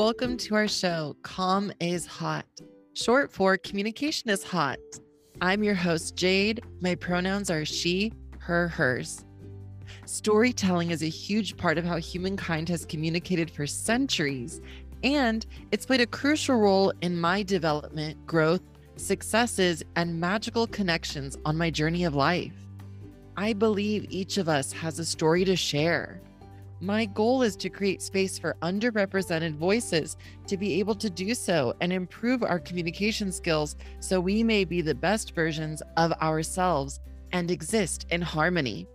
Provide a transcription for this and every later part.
Welcome to our show, Comm is Hot, short for Communication is Hot. I'm your host, Jade. My pronouns are she, her, hers. Storytelling is a huge part of how humankind has communicated for centuries, and it's played a crucial role in my development, growth, successes, and magical connections on my journey of life. I believe each of us has a story to share. My goal is to create space for underrepresented voices to be able to do so and improve our communication skills so we may be the best versions of ourselves and exist in harmony.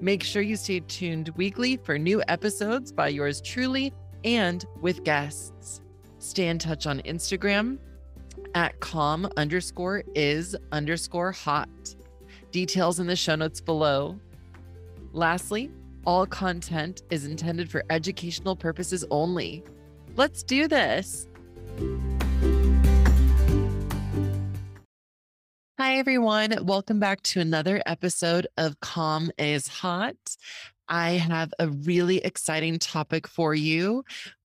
Make sure you stay tuned weekly for new episodes by yours truly and with guests. Stay in touch on Instagram at comm underscore is underscore hot. Details in the show notes below. Lastly, all content is intended for educational purposes only. Let's do this. Hi, everyone. Welcome back to another episode of Comm is Hot. I have a really exciting topic for you.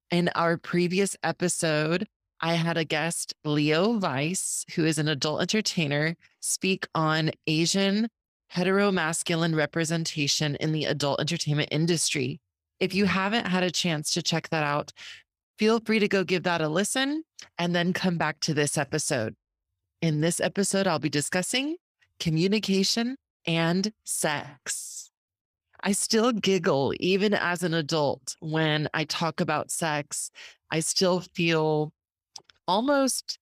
In our previous episode, I had a guest, Leo Weiss, who is an adult entertainer, speak on Asian heteromasculine representation in the adult entertainment industry. If you haven't had a chance to check that out, feel free to go give that a listen and then come back to this episode. In this episode, I'll be discussing communication and sex. I still giggle even as an adult when I talk about sex. I still feel almost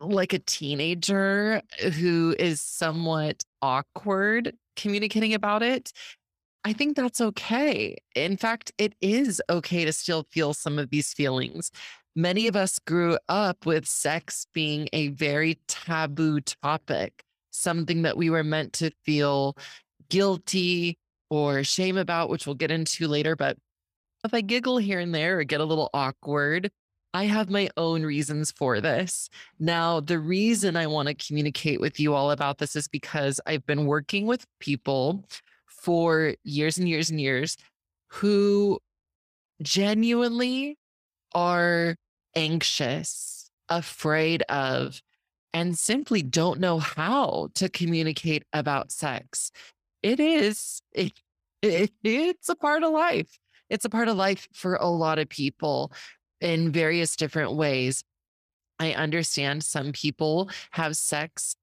like a teenager who is somewhat awkward communicating about it, I think that's okay. In fact, it is okay to still feel some of these feelings. Many of us grew up with sex being a very taboo topic, something that we were meant to feel guilty or shame about, which we'll get into later. But if I giggle here and there or get a little awkward, I have my own reasons for this. Now, the reason I want to communicate with you all about this is because I've been working with people for years and years and years who genuinely are anxious, afraid of, and simply don't know how to communicate about sex. It is, it, it, it's a part of life. It's a part of life for a lot of people in various different ways. I understand some people have sex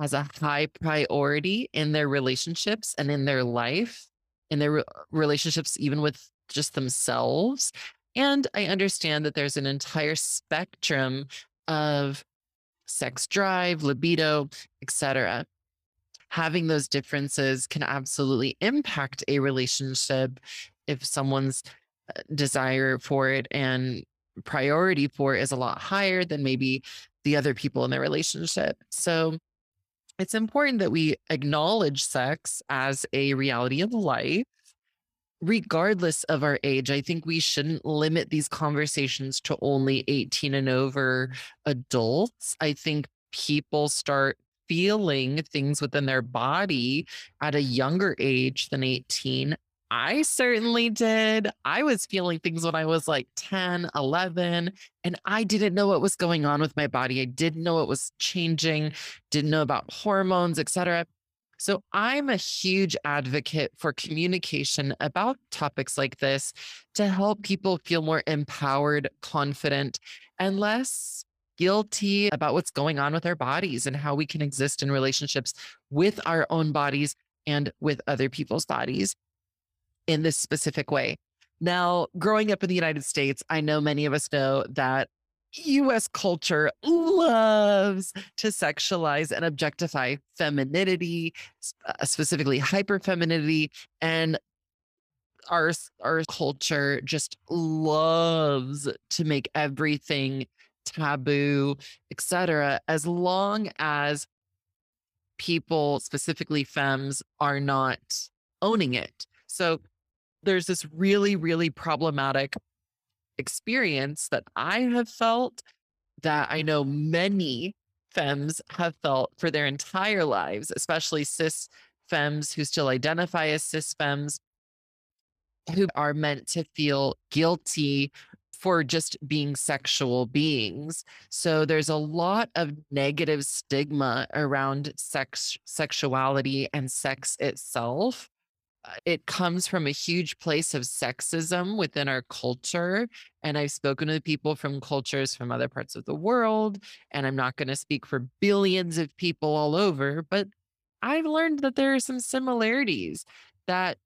as a high priority in their relationships and in their life, in their re- relationships, even with just themselves. And I understand that there's an entire spectrum of sex drive, libido, etc. Having those differences can absolutely impact a relationship if someone's uh, desire for it and priority for is a lot higher than maybe the other people in their relationship. So it's important that we acknowledge sex as a reality of life. Regardless of our age, I think we shouldn't limit these conversations to only 18 and over adults. I think people start feeling things within their body at a younger age than 18 I certainly did. I was feeling things when I was like 10, 11, and I didn't know what was going on with my body. I didn't know it was changing, didn't know about hormones, etc. So I'm a huge advocate for communication about topics like this to help people feel more empowered, confident, and less guilty about what's going on with our bodies and how we can exist in relationships with our own bodies and with other people's bodies in this specific way. Now, growing up in the United States, I know many of us know that US culture loves to sexualize and objectify femininity, uh, specifically hyperfemininity, and our our culture just loves to make everything taboo, etc. as long as people, specifically femmes, are not owning it. So there's this really, really problematic experience that I have felt that I know many femmes have felt for their entire lives, especially cis femmes who still identify as cis femmes, who are meant to feel guilty for just being sexual beings. So there's a lot of negative stigma around sex, sexuality, and sex itself. Uh, it comes from a huge place of sexism within our culture. And I've spoken to people from cultures from other parts of the world. And I'm not going to speak for billions of people all over, but I've learned that there are some similarities that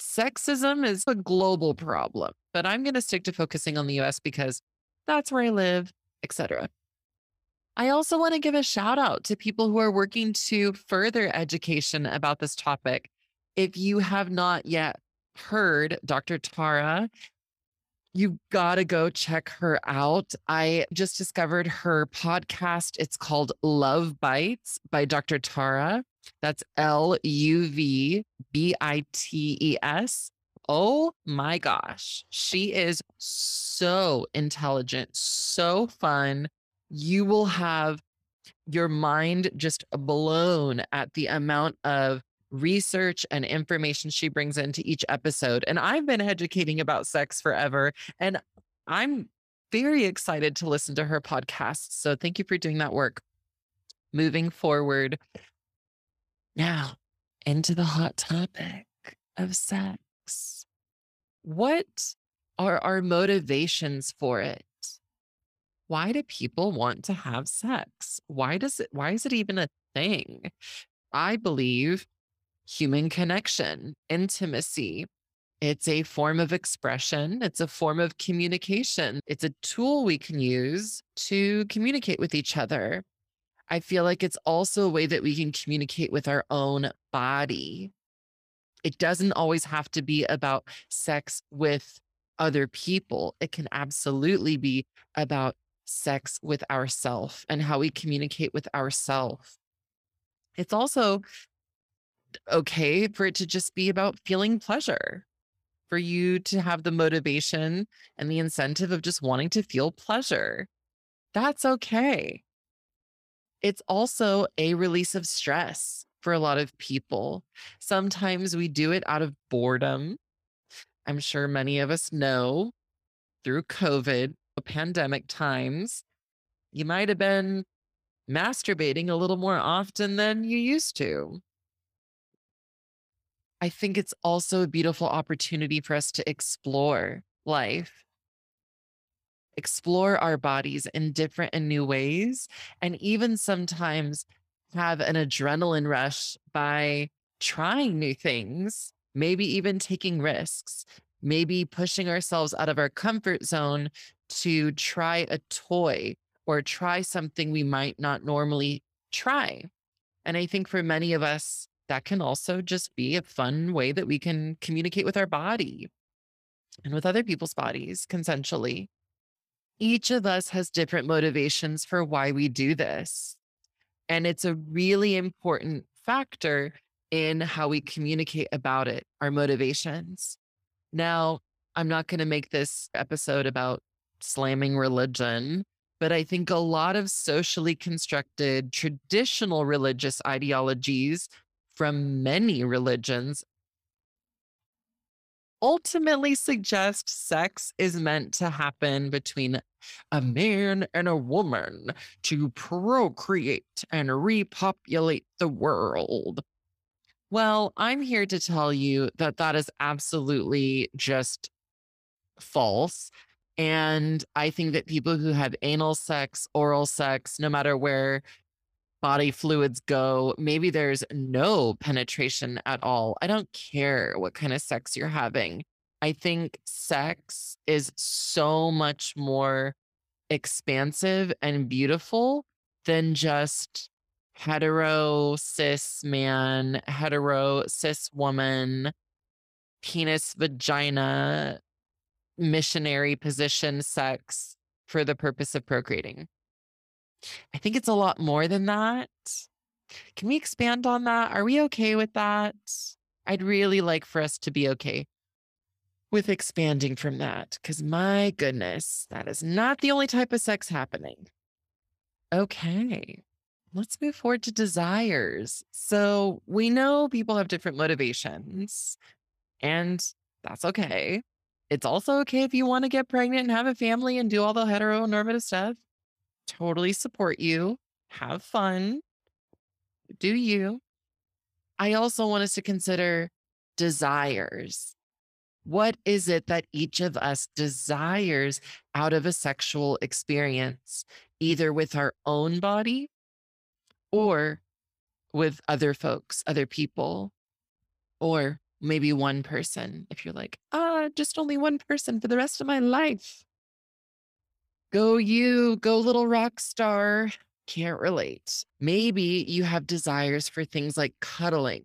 sexism is a global problem, but I'm going to stick to focusing on the US because that's where I live, etc. I also want to give a shout out to people who are working to further education about this topic. If you have not yet heard Dr. Tara, you've got to go check her out. I just discovered her podcast. It's called LUVBITES by Dr. Tara. That's L U V B I T E S. Oh my gosh. She is so intelligent, so fun. You will have your mind just blown at the amount of research and information she brings into each episode. And I've been educating about sex forever, and I'm very excited to listen to her podcast. So thank you for doing that work. Moving forward, now, into the hot topic of sex. What are our motivations for it? Why do people want to have sex? Why does it why is it even a thing? I believe human connection, intimacy. It's a form of expression, it's a form of communication. It's a tool we can use to communicate with each other. I feel like it's also a way that we can communicate with our own body. It doesn't always have to be about sex with other people. It can absolutely be about sex with ourself and how we communicate with ourself. It's also okay for it to just be about feeling pleasure, for you to have the motivation and the incentive of just wanting to feel pleasure. That's okay it's also a release of stress for a lot of people. Sometimes we do it out of boredom. I'm sure many of us know through COVID, pandemic times, you might have been masturbating a little more often than you used to. I think it's also a beautiful opportunity for us to explore life explore our bodies in different and new ways, and even sometimes have an adrenaline rush by trying new things, maybe even taking risks, maybe pushing ourselves out of our comfort zone to try a toy or try something we might not normally try. And I think for many of us, that can also just be a fun way that we can communicate with our body and with other people's bodies consensually each of us has different motivations for why we do this. And it's a really important factor in how we communicate about it, our motivations. Now, I'm not going to make this episode about slamming religion, but I think a lot of socially constructed traditional religious ideologies from many religions ultimately suggest sex is meant to happen between a man and a woman to procreate and repopulate the world. Well, I'm here to tell you that that is absolutely just false. And I think that people who have anal sex, oral sex, no matter where body fluids go. Maybe there's no penetration at all. I don't care what kind of sex you're having. I think sex is so much more expansive and beautiful than just hetero cis man, hetero cis woman, penis vagina, missionary position sex for the purpose of procreating. I think it's a lot more than that. Can we expand on that? Are we okay with that? I'd really like for us to be okay with expanding from that because my goodness, that is not the only type of sex happening. Okay, let's move forward to desires. So we know people have different motivations, and that's okay. It's also okay if you want to get pregnant and have a family and do all the heteronormative stuff. Totally support you. Have fun. Do you. I also want us to consider desires. What is it that each of us desires out of a sexual experience, either with our own body or with other folks, other people, or maybe one person? If you're like, ah, just only one person for the rest of my life. Go you, go little rock star. Can't relate. Maybe you have desires for things like cuddling,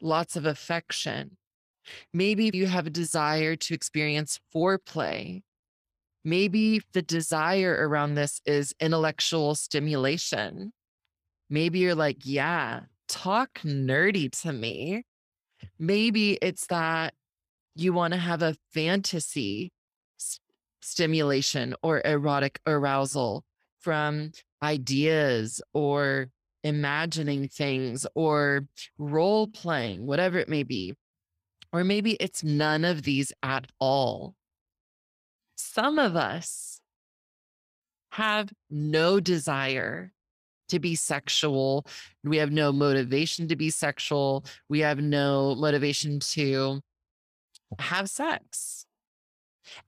lots of affection. Maybe you have a desire to experience foreplay. Maybe the desire around this is intellectual stimulation. Maybe you're like, yeah, talk nerdy to me. Maybe it's that you want to have a fantasy stimulation or erotic arousal from ideas or imagining things or role playing, whatever it may be. Or maybe it's none of these at all. Some of us have no desire to be sexual. We have no motivation to be sexual. We have no motivation to have sex.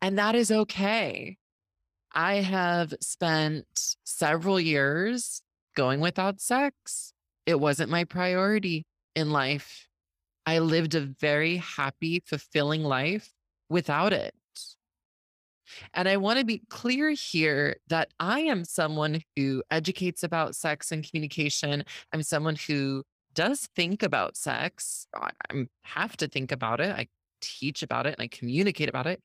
And that is okay. I have spent several years going without sex. It wasn't my priority in life. I lived a very happy, fulfilling life without it. And I want to be clear here that I am someone who educates about sex and communication. I'm someone who does think about sex. I have to think about it. I teach about it and I communicate about it,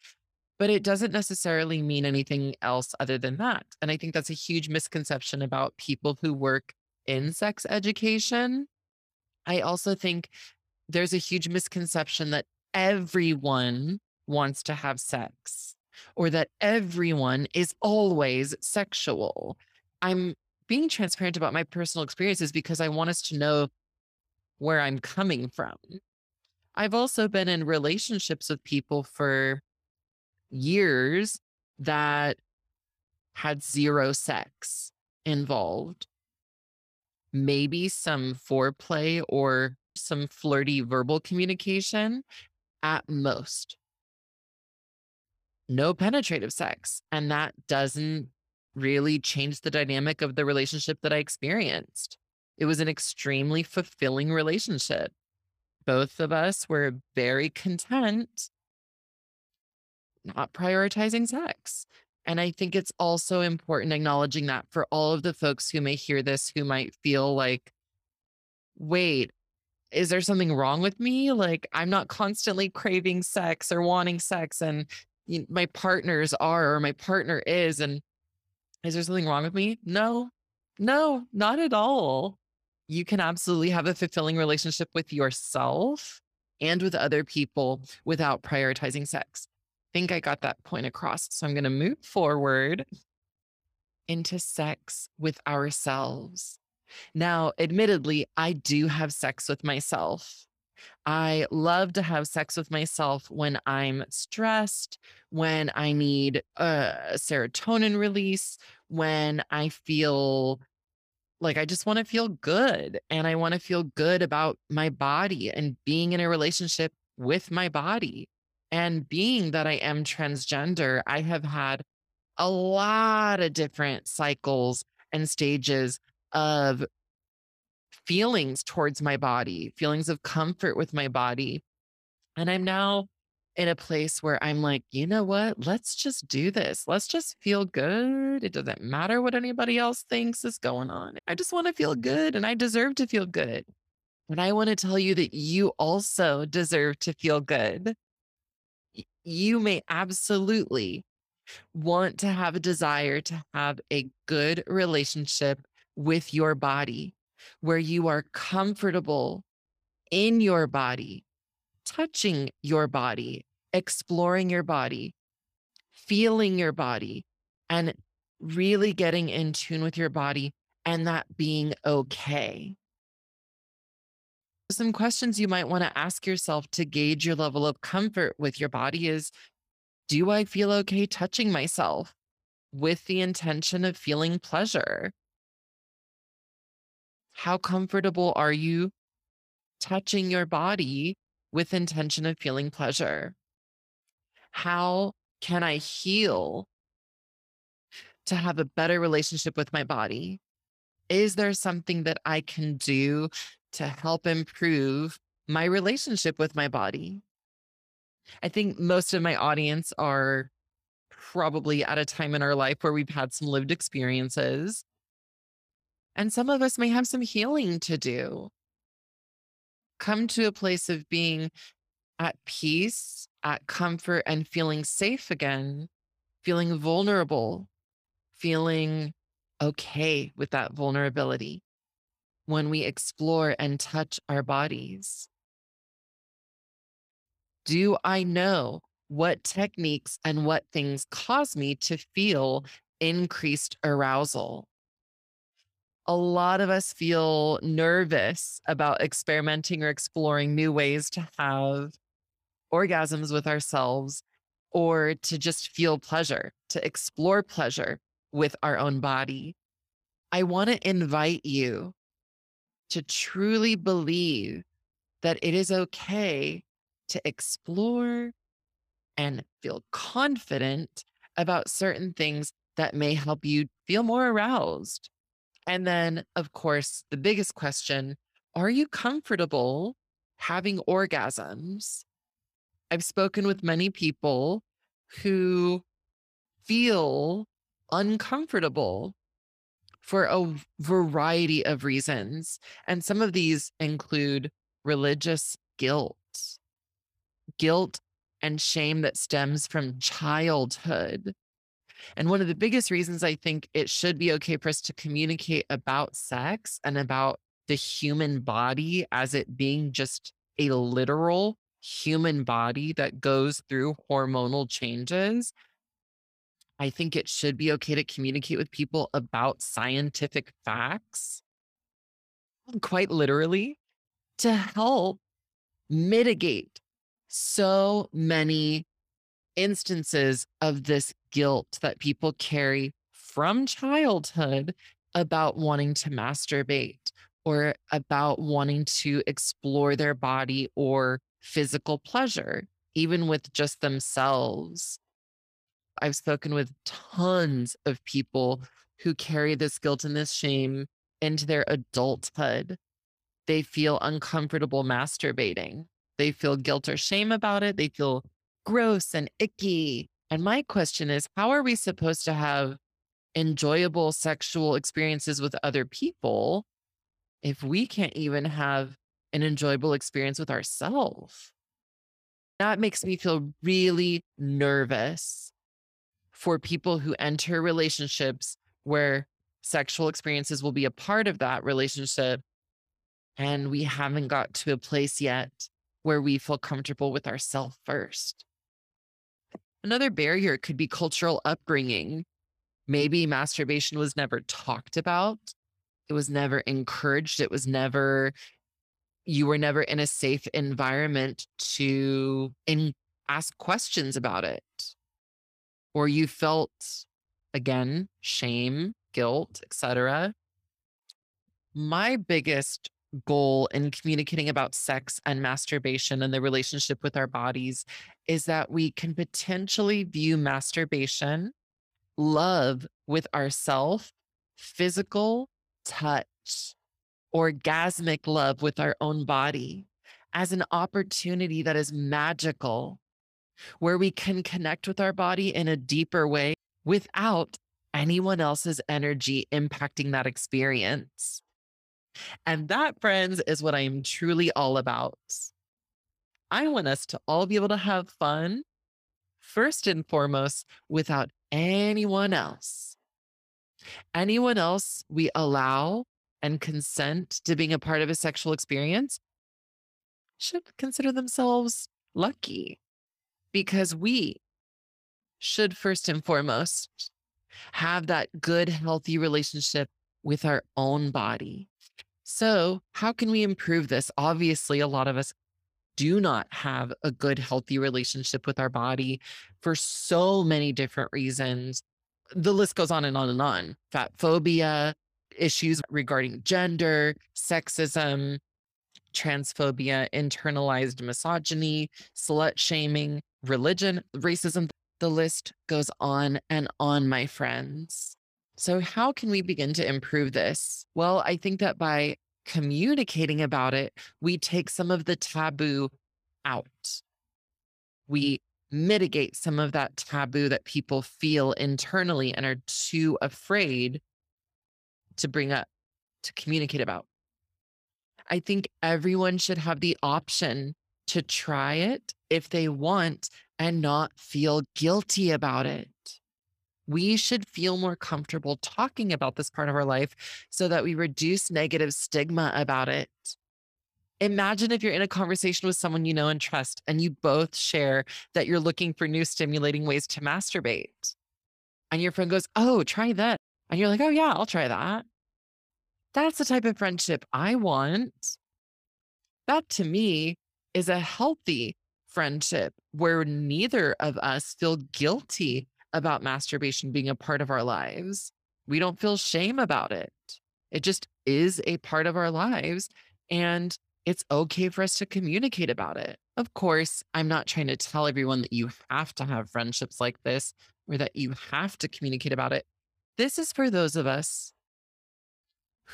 but it doesn't necessarily mean anything else other than that. And I think that's a huge misconception about people who work in sex education. I also think there's a huge misconception that everyone wants to have sex or that everyone is always sexual. I'm being transparent about my personal experiences because I want us to know where I'm coming from. I've also been in relationships with people for years that had zero sex involved. Maybe some foreplay or some flirty verbal communication at most no penetrative sex. And that doesn't really change the dynamic of the relationship that I experienced. It was an extremely fulfilling relationship. Both of us were very content not prioritizing sex. And I think it's also important acknowledging that for all of the folks who may hear this who might feel like, wait, is there something wrong with me? Like, I'm not constantly craving sex or wanting sex. And you know, my partners are or my partner is and is there something wrong with me no no not at all you can absolutely have a fulfilling relationship with yourself and with other people without prioritizing sex think i got that point across so i'm going to move forward into sex with ourselves now admittedly i do have sex with myself I love to have sex with myself when I'm stressed, when I need a serotonin release, when I feel like I just want to feel good and I want to feel good about my body and being in a relationship with my body. And being that I am transgender, I have had a lot of different cycles and stages of feelings towards my body, feelings of comfort with my body. And I'm now in a place where I'm like, you know what? Let's just do this. Let's just feel good. It doesn't matter what anybody else thinks is going on. I just want to feel good and I deserve to feel good. And I want to tell you that you also deserve to feel good. You may absolutely want to have a desire to have a good relationship with your body where you are comfortable in your body, touching your body, exploring your body, feeling your body, and really getting in tune with your body and that being okay. Some questions you might want to ask yourself to gauge your level of comfort with your body is Do I feel okay touching myself with the intention of feeling pleasure? How comfortable are you touching your body with intention of feeling pleasure? How can I heal to have a better relationship with my body? Is there something that I can do to help improve my relationship with my body? I think most of my audience are probably at a time in our life where we've had some lived experiences. And some of us may have some healing to do. Come to a place of being at peace, at comfort, and feeling safe again, feeling vulnerable, feeling okay with that vulnerability when we explore and touch our bodies. Do I know what techniques and what things cause me to feel increased arousal? A lot of us feel nervous about experimenting or exploring new ways to have orgasms with ourselves or to just feel pleasure, to explore pleasure with our own body. I want to invite you to truly believe that it is okay to explore and feel confident about certain things that may help you feel more aroused. And then, of course, the biggest question are you comfortable having orgasms? I've spoken with many people who feel uncomfortable for a variety of reasons. And some of these include religious guilt, guilt and shame that stems from childhood. And one of the biggest reasons I think it should be okay for us to communicate about sex and about the human body as it being just a literal human body that goes through hormonal changes I think it should be okay to communicate with people about scientific facts, quite literally, to help mitigate so many instances of this guilt that people carry from childhood about wanting to masturbate or about wanting to explore their body or physical pleasure, even with just themselves. I've spoken with tons of people who carry this guilt and this shame into their adulthood. They feel uncomfortable masturbating. They feel guilt or shame about it. They feel gross and icky. And my question is how are we supposed to have enjoyable sexual experiences with other people if we can't even have an enjoyable experience with ourselves? That makes me feel really nervous for people who enter relationships where sexual experiences will be a part of that relationship. And we haven't got to a place yet where we feel comfortable with ourselves first. Another barrier could be cultural upbringing. Maybe masturbation was never talked about, it was never encouraged, it was never, you were never in a safe environment to in, ask questions about it or you felt again shame, guilt, etc. My biggest goal in communicating about sex and masturbation and the relationship with our bodies is that we can potentially view masturbation, love with ourself, physical touch, orgasmic love with our own body as an opportunity that is magical where we can connect with our body in a deeper way without anyone else's energy impacting that experience. And that, friends, is what I am truly all about. I want us to all be able to have fun, first and foremost, without anyone else. Anyone else we allow and consent to being a part of a sexual experience should consider themselves lucky because we should first and foremost have that good, healthy relationship with our own body. So, how can we improve this? Obviously, a lot of us do not have a good, healthy relationship with our body for so many different reasons. The list goes on and on and on fat phobia, issues regarding gender, sexism, transphobia, internalized misogyny, slut shaming, religion, racism. The list goes on and on, my friends. So, how can we begin to improve this? Well, I think that by communicating about it, we take some of the taboo out. We mitigate some of that taboo that people feel internally and are too afraid to bring up, to communicate about. I think everyone should have the option to try it if they want and not feel guilty about it. We should feel more comfortable talking about this part of our life so that we reduce negative stigma about it. Imagine if you're in a conversation with someone you know and trust, and you both share that you're looking for new stimulating ways to masturbate. And your friend goes, Oh, try that. And you're like, Oh, yeah, I'll try that. That's the type of friendship I want. That to me is a healthy friendship where neither of us feel guilty about masturbation being a part of our lives. We don't feel shame about it. It just is a part of our lives. And it's okay for us to communicate about it. Of course, I'm not trying to tell everyone that you have to have friendships like this or that you have to communicate about it. This is for those of us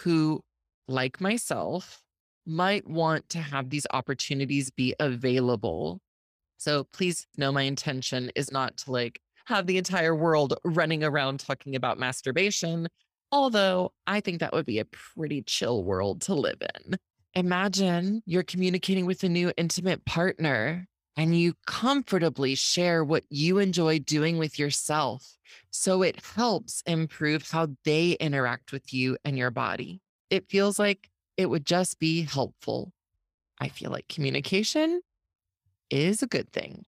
who, like myself, might want to have these opportunities be available. So please know my intention is not to like have the entire world running around talking about masturbation, although I think that would be a pretty chill world to live in. Imagine you're communicating with a new intimate partner and you comfortably share what you enjoy doing with yourself. So it helps improve how they interact with you and your body. It feels like it would just be helpful. I feel like communication is a good thing.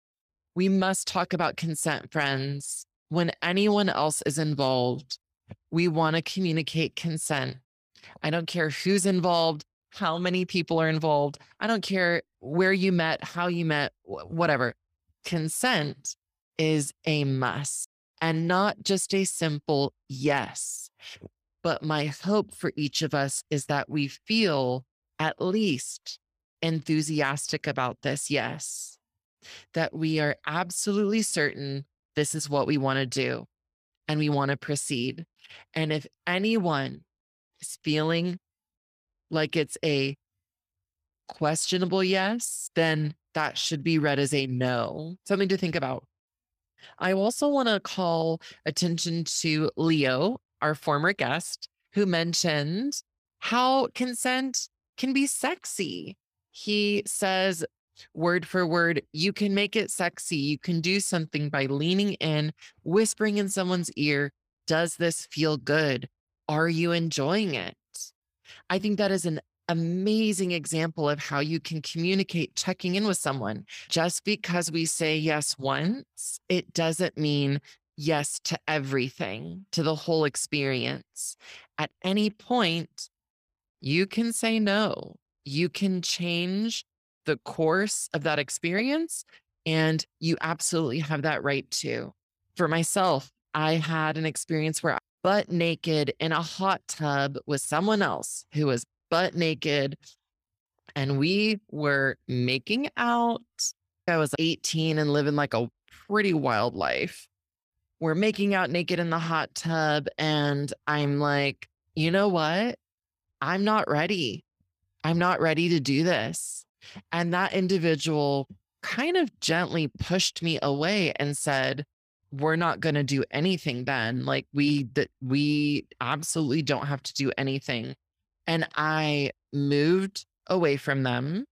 We must talk about consent, friends. When anyone else is involved, we want to communicate consent. I don't care who's involved, how many people are involved. I don't care where you met, how you met, whatever. Consent is a must and not just a simple yes. But my hope for each of us is that we feel at least enthusiastic about this yes, that we are absolutely certain this is what we want to do and we want to proceed. And if anyone is feeling like it's a questionable yes, then that should be read as a no. Something to think about. I also want to call attention to Leo, our former guest, who mentioned how consent can be sexy. He says, word for word, you can make it sexy. You can do something by leaning in, whispering in someone's ear, Does this feel good? Are you enjoying it? I think that is an amazing example of how you can communicate checking in with someone. Just because we say yes once, it doesn't mean yes to everything, to the whole experience. At any point, you can say no. You can change the course of that experience, and you absolutely have that right to. For myself, I had an experience where I butt naked in a hot tub with someone else who was butt naked. And we were making out. I was 18 and living like a pretty wild life. We're making out naked in the hot tub. And I'm like, you know what? I'm not ready. I'm not ready to do this. And that individual kind of gently pushed me away and said, we're not going to do anything then like we that we absolutely don't have to do anything and I moved away from them.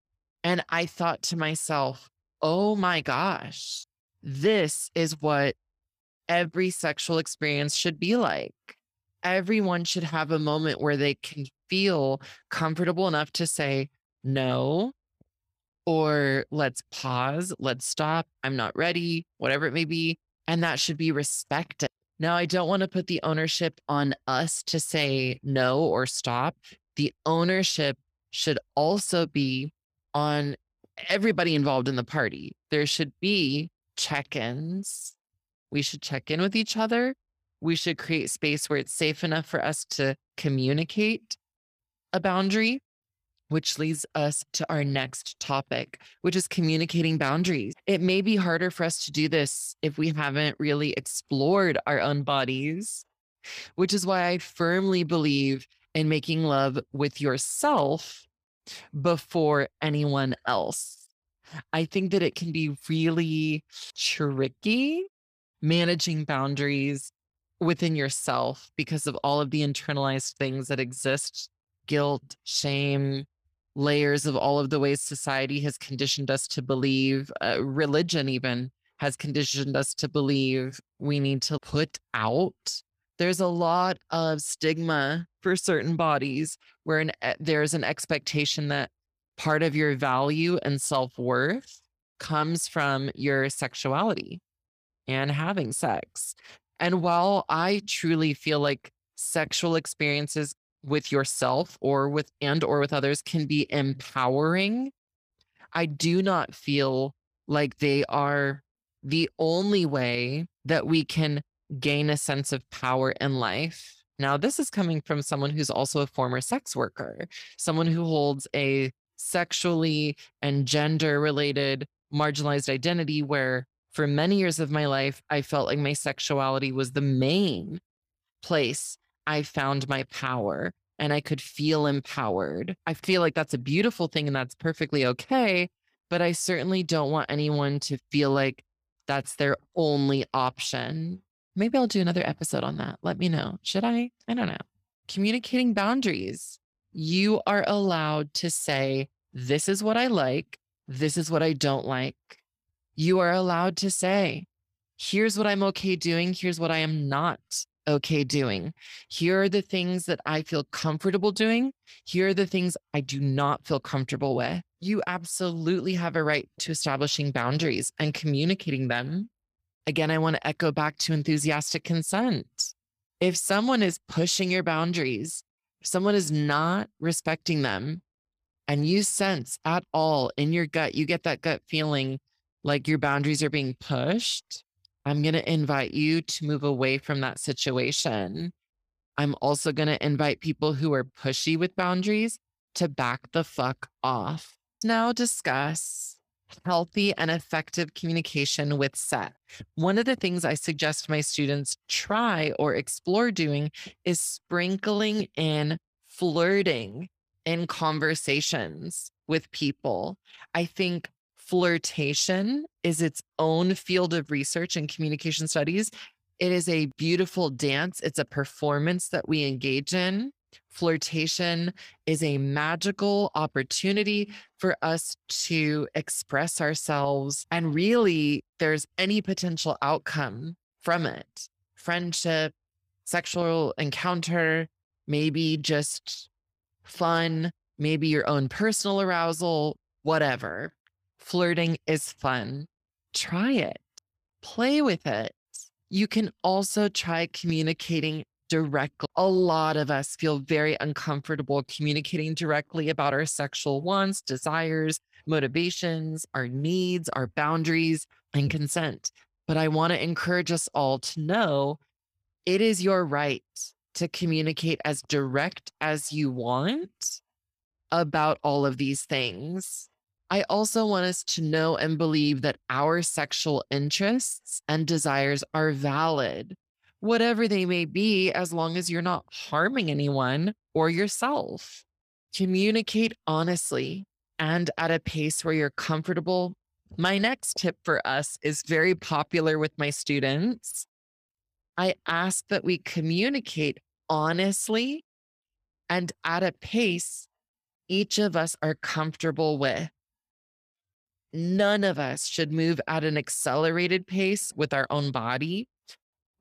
And I thought to myself, oh my gosh, this is what every sexual experience should be like. Everyone should have a moment where they can feel comfortable enough to say no, or let's pause, let's stop, I'm not ready, whatever it may be. And that should be respected. Now, I don't want to put the ownership on us to say no or stop the ownership should also be on everybody involved in the party. There should be check ins. We should check in with each other. We should create space where it's safe enough for us to communicate a boundary, which leads us to our next topic, which is communicating boundaries. It may be harder for us to do this if we haven't really explored our own bodies, which is why I firmly believe in making love with yourself before anyone else. I think that it can be really tricky managing boundaries within yourself because of all of the internalized things that exist guilt, shame, layers of all of the ways society has conditioned us to believe, uh, religion even has conditioned us to believe we need to put out. There's a lot of stigma for certain bodies where an, there's an expectation that part of your value and self worth comes from your sexuality and having sex. And while I truly feel like sexual experiences with yourself or with and or with others can be empowering, I do not feel like they are the only way that we can gain a sense of power in life now, this is coming from someone who's also a former sex worker, someone who holds a sexually and gender related marginalized identity where for many years of my life, I felt like my sexuality was the main place I found my power and I could feel empowered. I feel like that's a beautiful thing and that's perfectly okay. But I certainly don't want anyone to feel like that's their only option. Maybe I'll do another episode on that. Let me know. Should I? I don't know. Communicating boundaries. You are allowed to say, this is what I like. This is what I don't like. You are allowed to say, here's what I'm okay doing. Here's what I am not okay doing. Here are the things that I feel comfortable doing. Here are the things I do not feel comfortable with. You absolutely have a right to establishing boundaries and communicating them Again, I want to echo back to enthusiastic consent. If someone is pushing your boundaries, if someone is not respecting them, and you sense at all in your gut, you get that gut feeling like your boundaries are being pushed, I'm going to invite you to move away from that situation. I'm also going to invite people who are pushy with boundaries to back the fuck off. Now discuss healthy and effective communication with set. One of the things I suggest my students try or explore doing is sprinkling in flirting in conversations with people. I think flirtation is its own field of research and communication studies. It is a beautiful dance, it's a performance that we engage in. Flirtation is a magical opportunity for us to express ourselves. And really, there's any potential outcome from it friendship, sexual encounter, maybe just fun, maybe your own personal arousal, whatever. Flirting is fun. Try it, play with it. You can also try communicating directly. A lot of us feel very uncomfortable communicating directly about our sexual wants, desires, motivations, our needs, our boundaries, and consent. But I want to encourage us all to know it is your right to communicate as direct as you want about all of these things. I also want us to know and believe that our sexual interests and desires are valid whatever they may be, as long as you're not harming anyone or yourself. Communicate honestly and at a pace where you're comfortable. My next tip for us is very popular with my students. I ask that we communicate honestly and at a pace each of us are comfortable with. None of us should move at an accelerated pace with our own body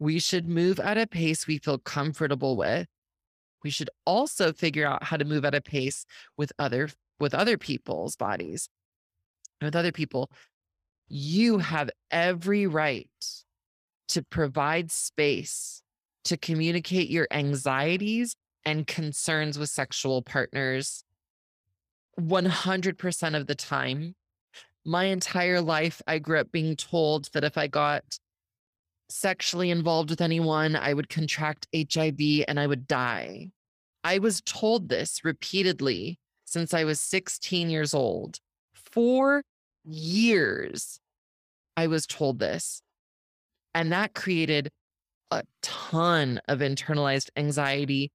we should move at a pace we feel comfortable with. We should also figure out how to move at a pace with other with other people's bodies. With other people, you have every right to provide space to communicate your anxieties and concerns with sexual partners 100% of the time My entire life, I grew up being told that if I got sexually involved with anyone, I would contract HIV and I would die. I was told this repeatedly since I was 16 years old. Four years, I was told this. And that created a ton of internalized anxiety.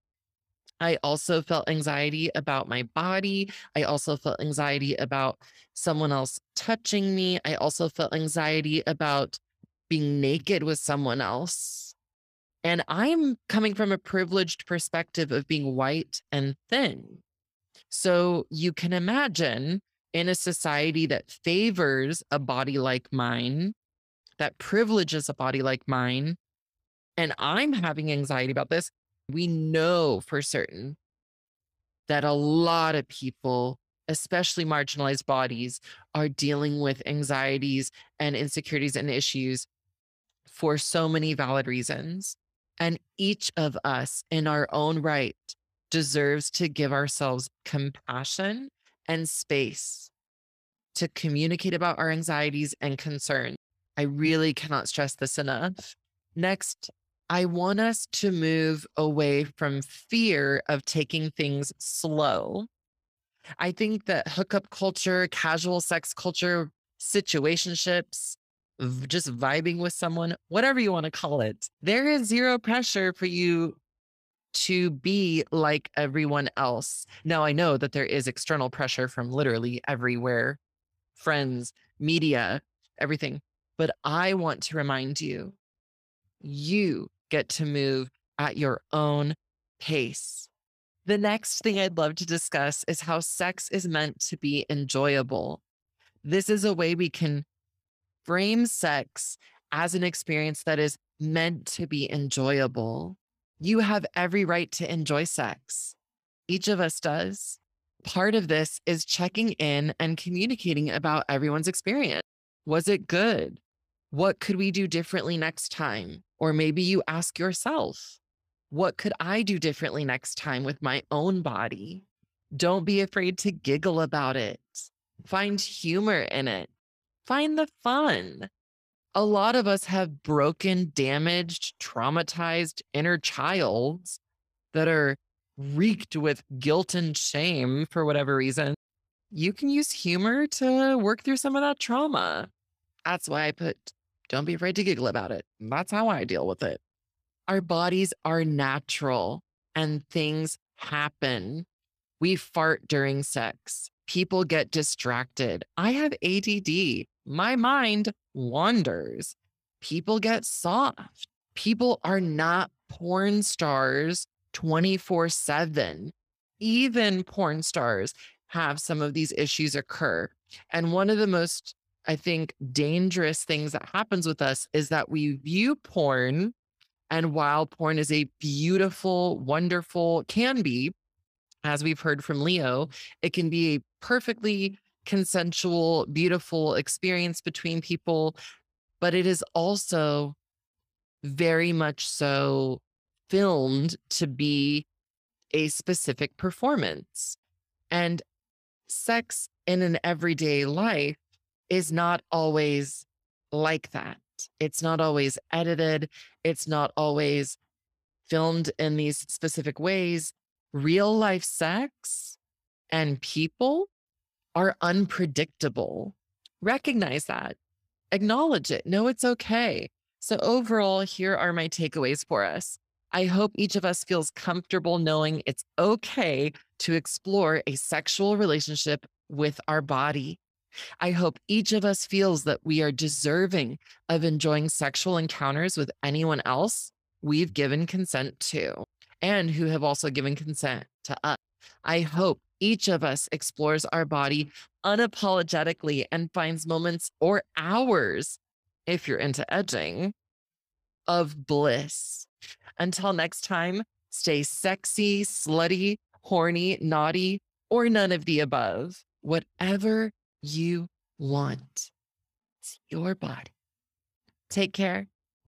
I also felt anxiety about my body. I also felt anxiety about someone else touching me. I also felt anxiety about being naked with someone else. And I'm coming from a privileged perspective of being white and thin. So you can imagine in a society that favors a body like mine, that privileges a body like mine, and I'm having anxiety about this, we know for certain that a lot of people, especially marginalized bodies, are dealing with anxieties and insecurities and issues for so many valid reasons. And each of us, in our own right, deserves to give ourselves compassion and space to communicate about our anxieties and concerns. I really cannot stress this enough. Next, I want us to move away from fear of taking things slow. I think that hookup culture, casual sex culture, situationships, just vibing with someone, whatever you want to call it, there is zero pressure for you to be like everyone else. Now, I know that there is external pressure from literally everywhere friends, media, everything. But I want to remind you you get to move at your own pace. The next thing I'd love to discuss is how sex is meant to be enjoyable. This is a way we can frame sex as an experience that is meant to be enjoyable. You have every right to enjoy sex. Each of us does. Part of this is checking in and communicating about everyone's experience. Was it good? What could we do differently next time? Or maybe you ask yourself, what could I do differently next time with my own body? Don't be afraid to giggle about it. Find humor in it. Find the fun. A lot of us have broken, damaged, traumatized inner childs that are reeked with guilt and shame for whatever reason. You can use humor to work through some of that trauma. That's why I put don't be afraid to giggle about it. That's how I deal with it. Our bodies are natural and things happen. We fart during sex. People get distracted. I have ADD. My mind wanders. People get soft. People are not porn stars 24 7. Even porn stars have some of these issues occur. And one of the most I think, dangerous things that happens with us is that we view porn. And while porn is a beautiful, wonderful, can be, as we've heard from Leo, it can be a perfectly consensual, beautiful experience between people. But it is also very much so filmed to be a specific performance. And sex in an everyday life is not always like that. It's not always edited. It's not always filmed in these specific ways. Real life sex and people are unpredictable. Recognize that, acknowledge it, know it's okay. So, overall, here are my takeaways for us. I hope each of us feels comfortable knowing it's okay to explore a sexual relationship with our body. I hope each of us feels that we are deserving of enjoying sexual encounters with anyone else we've given consent to and who have also given consent to us. I hope each of us explores our body unapologetically and finds moments or hours, if you're into edging, of bliss. Until next time, stay sexy, slutty, horny, naughty, or none of the above. Whatever you want. It's your body. Take care.